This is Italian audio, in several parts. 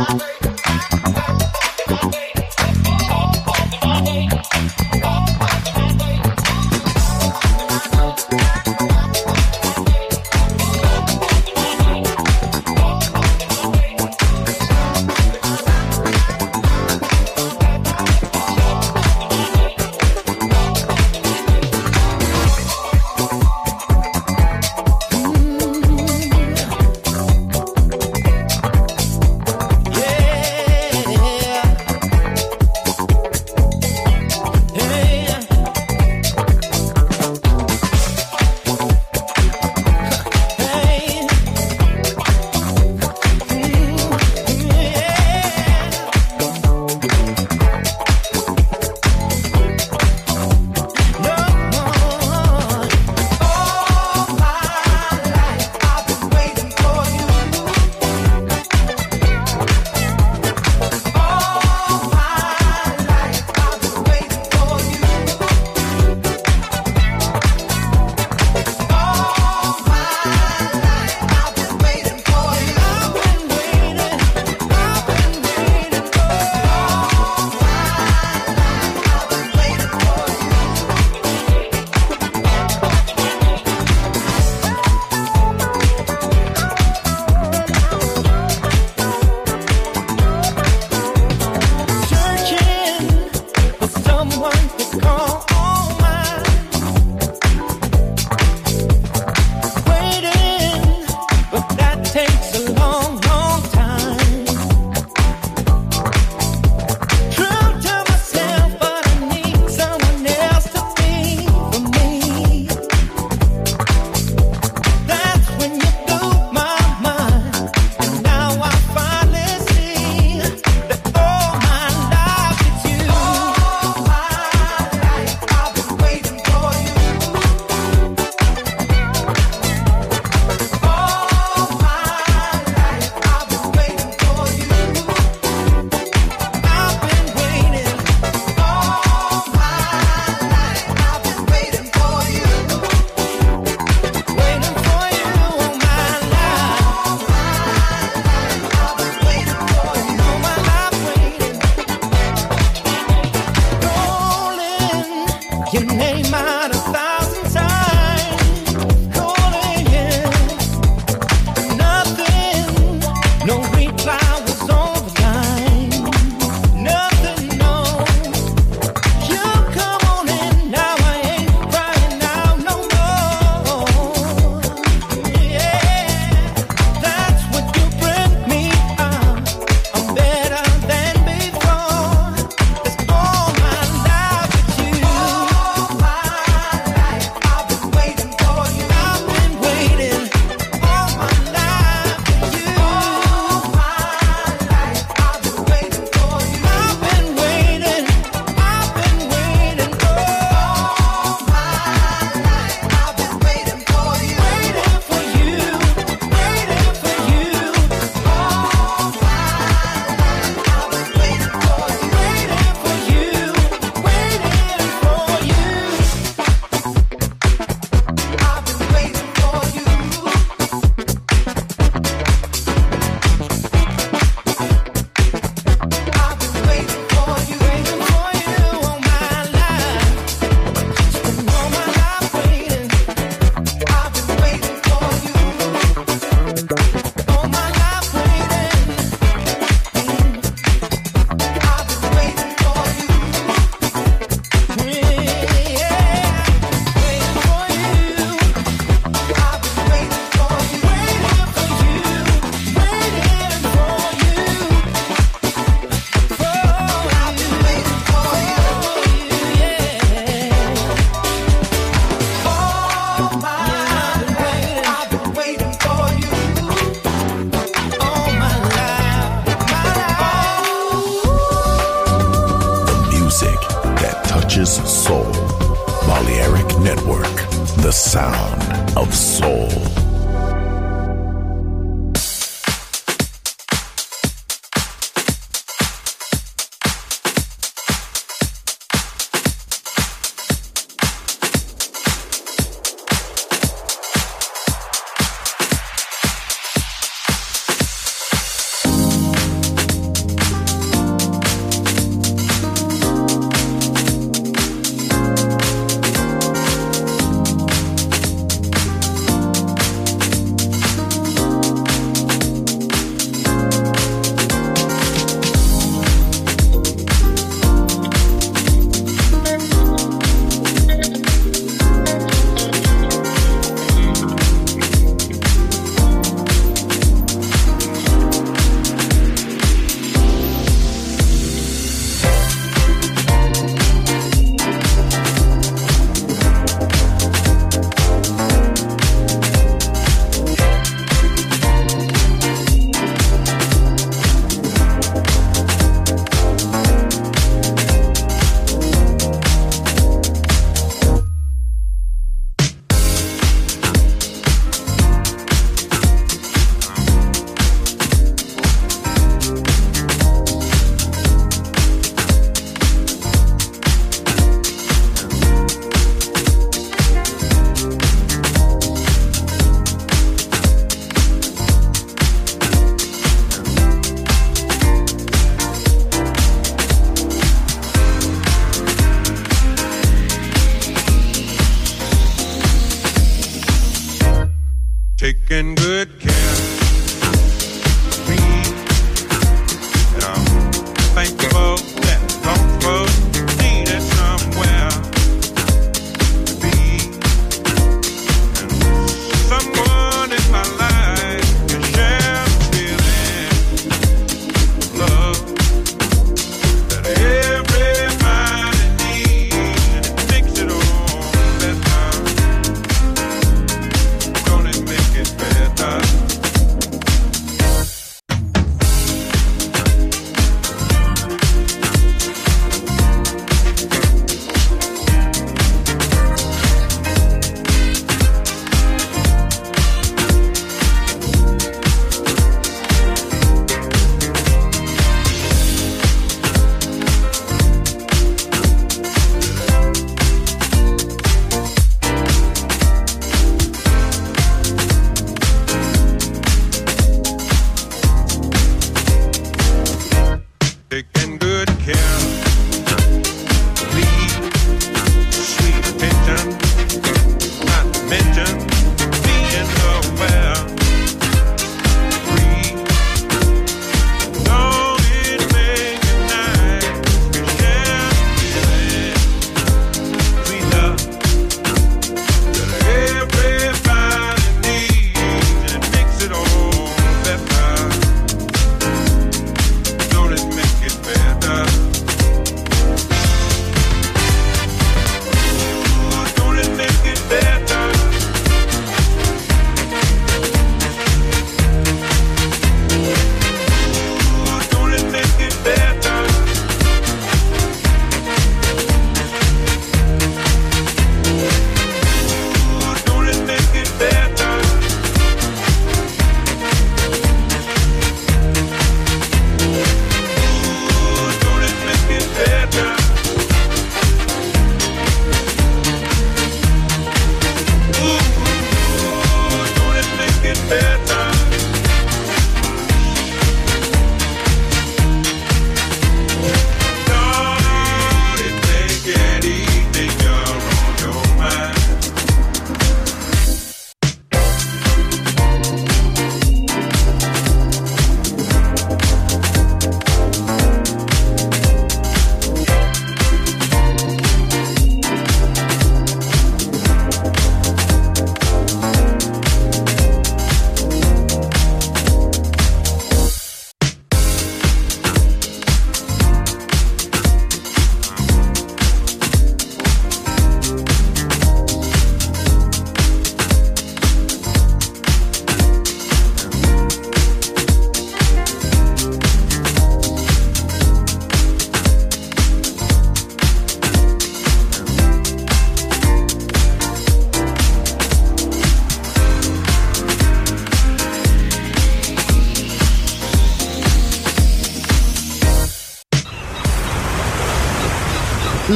Bye.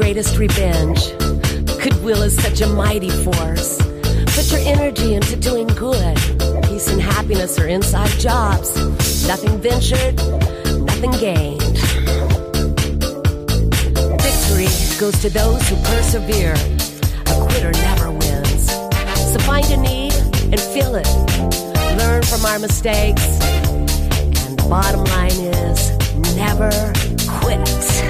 Greatest revenge. Goodwill is such a mighty force. Put your energy into doing good. Peace and happiness are inside jobs. Nothing ventured, nothing gained. Victory goes to those who persevere. A quitter never wins. So find a need and fill it. Learn from our mistakes. And the bottom line is never quit.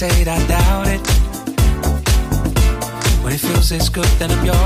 hesitate, I doubt it. When it feels this good, then I'm yours.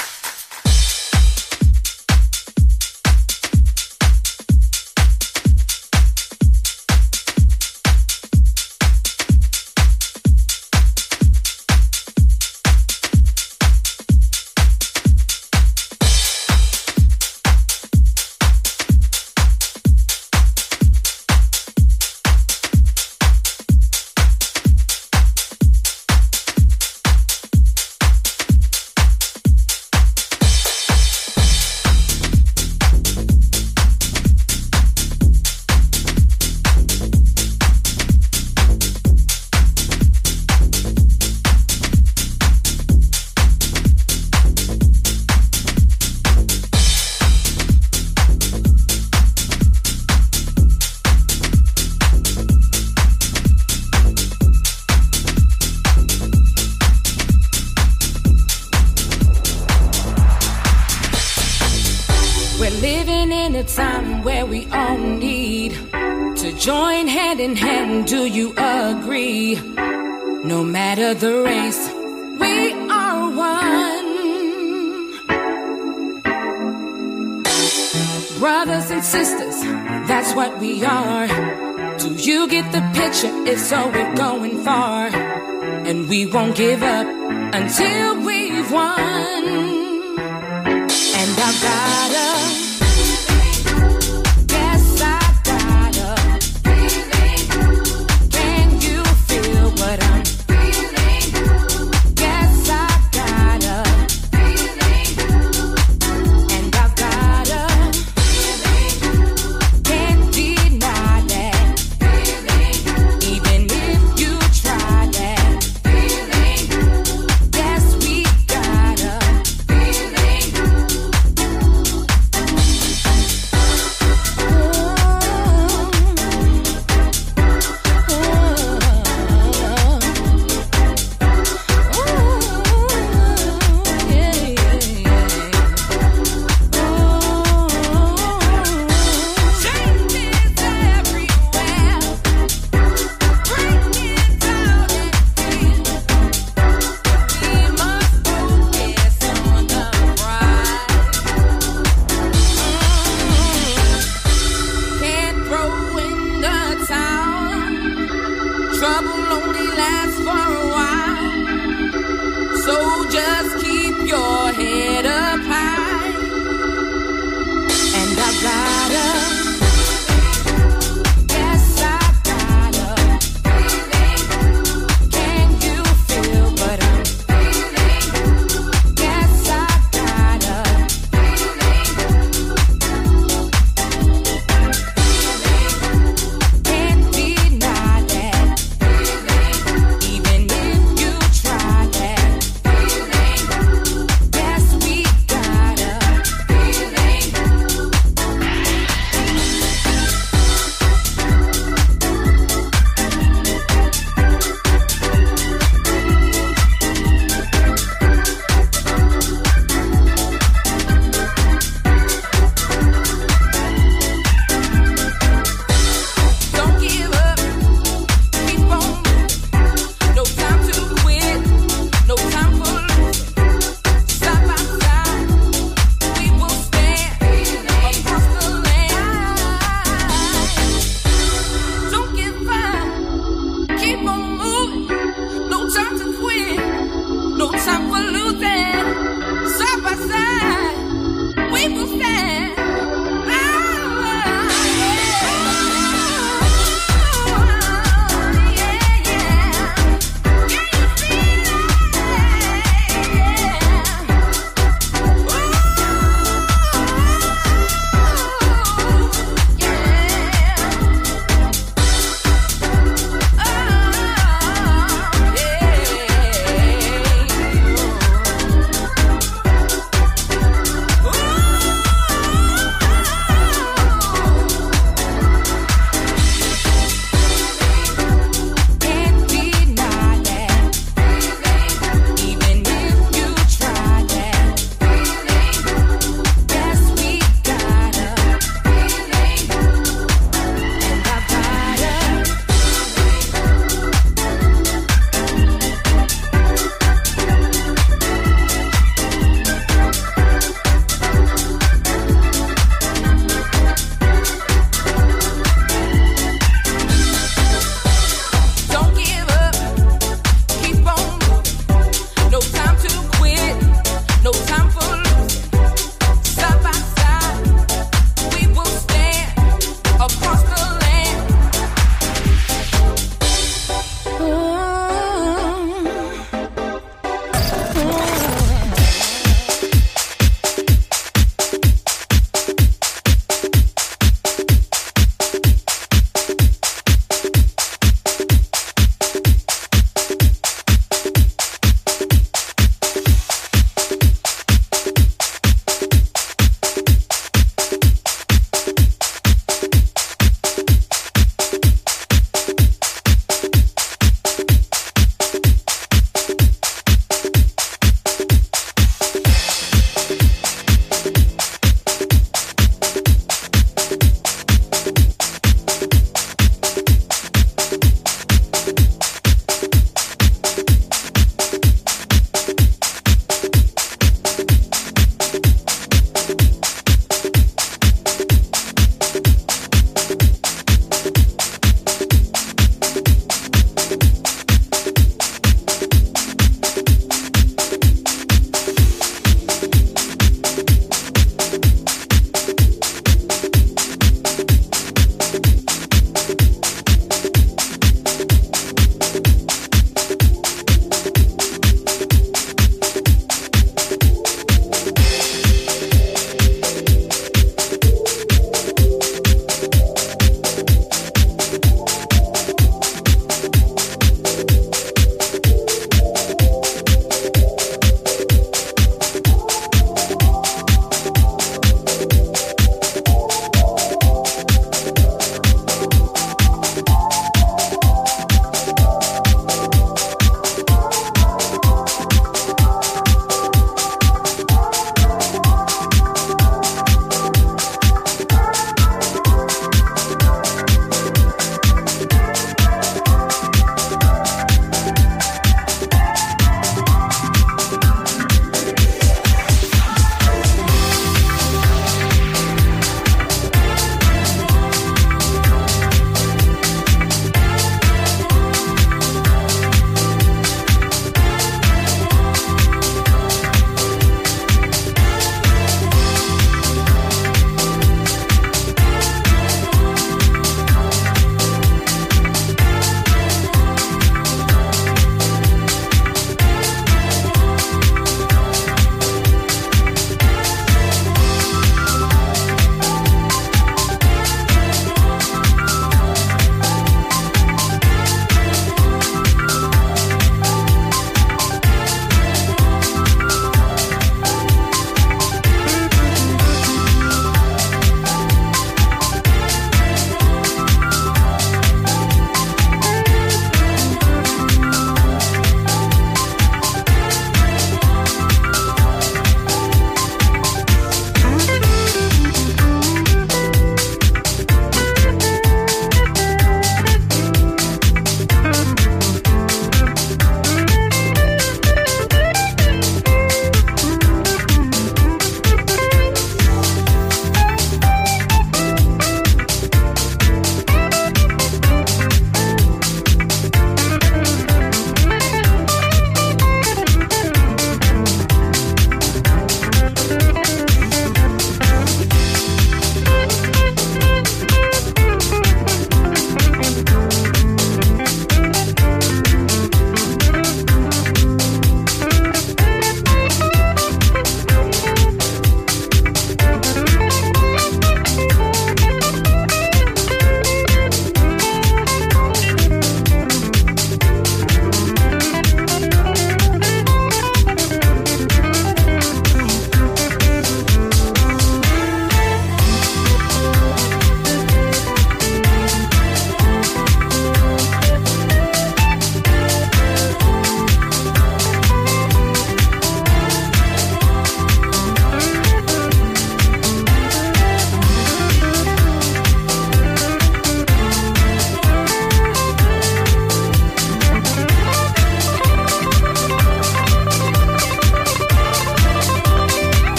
give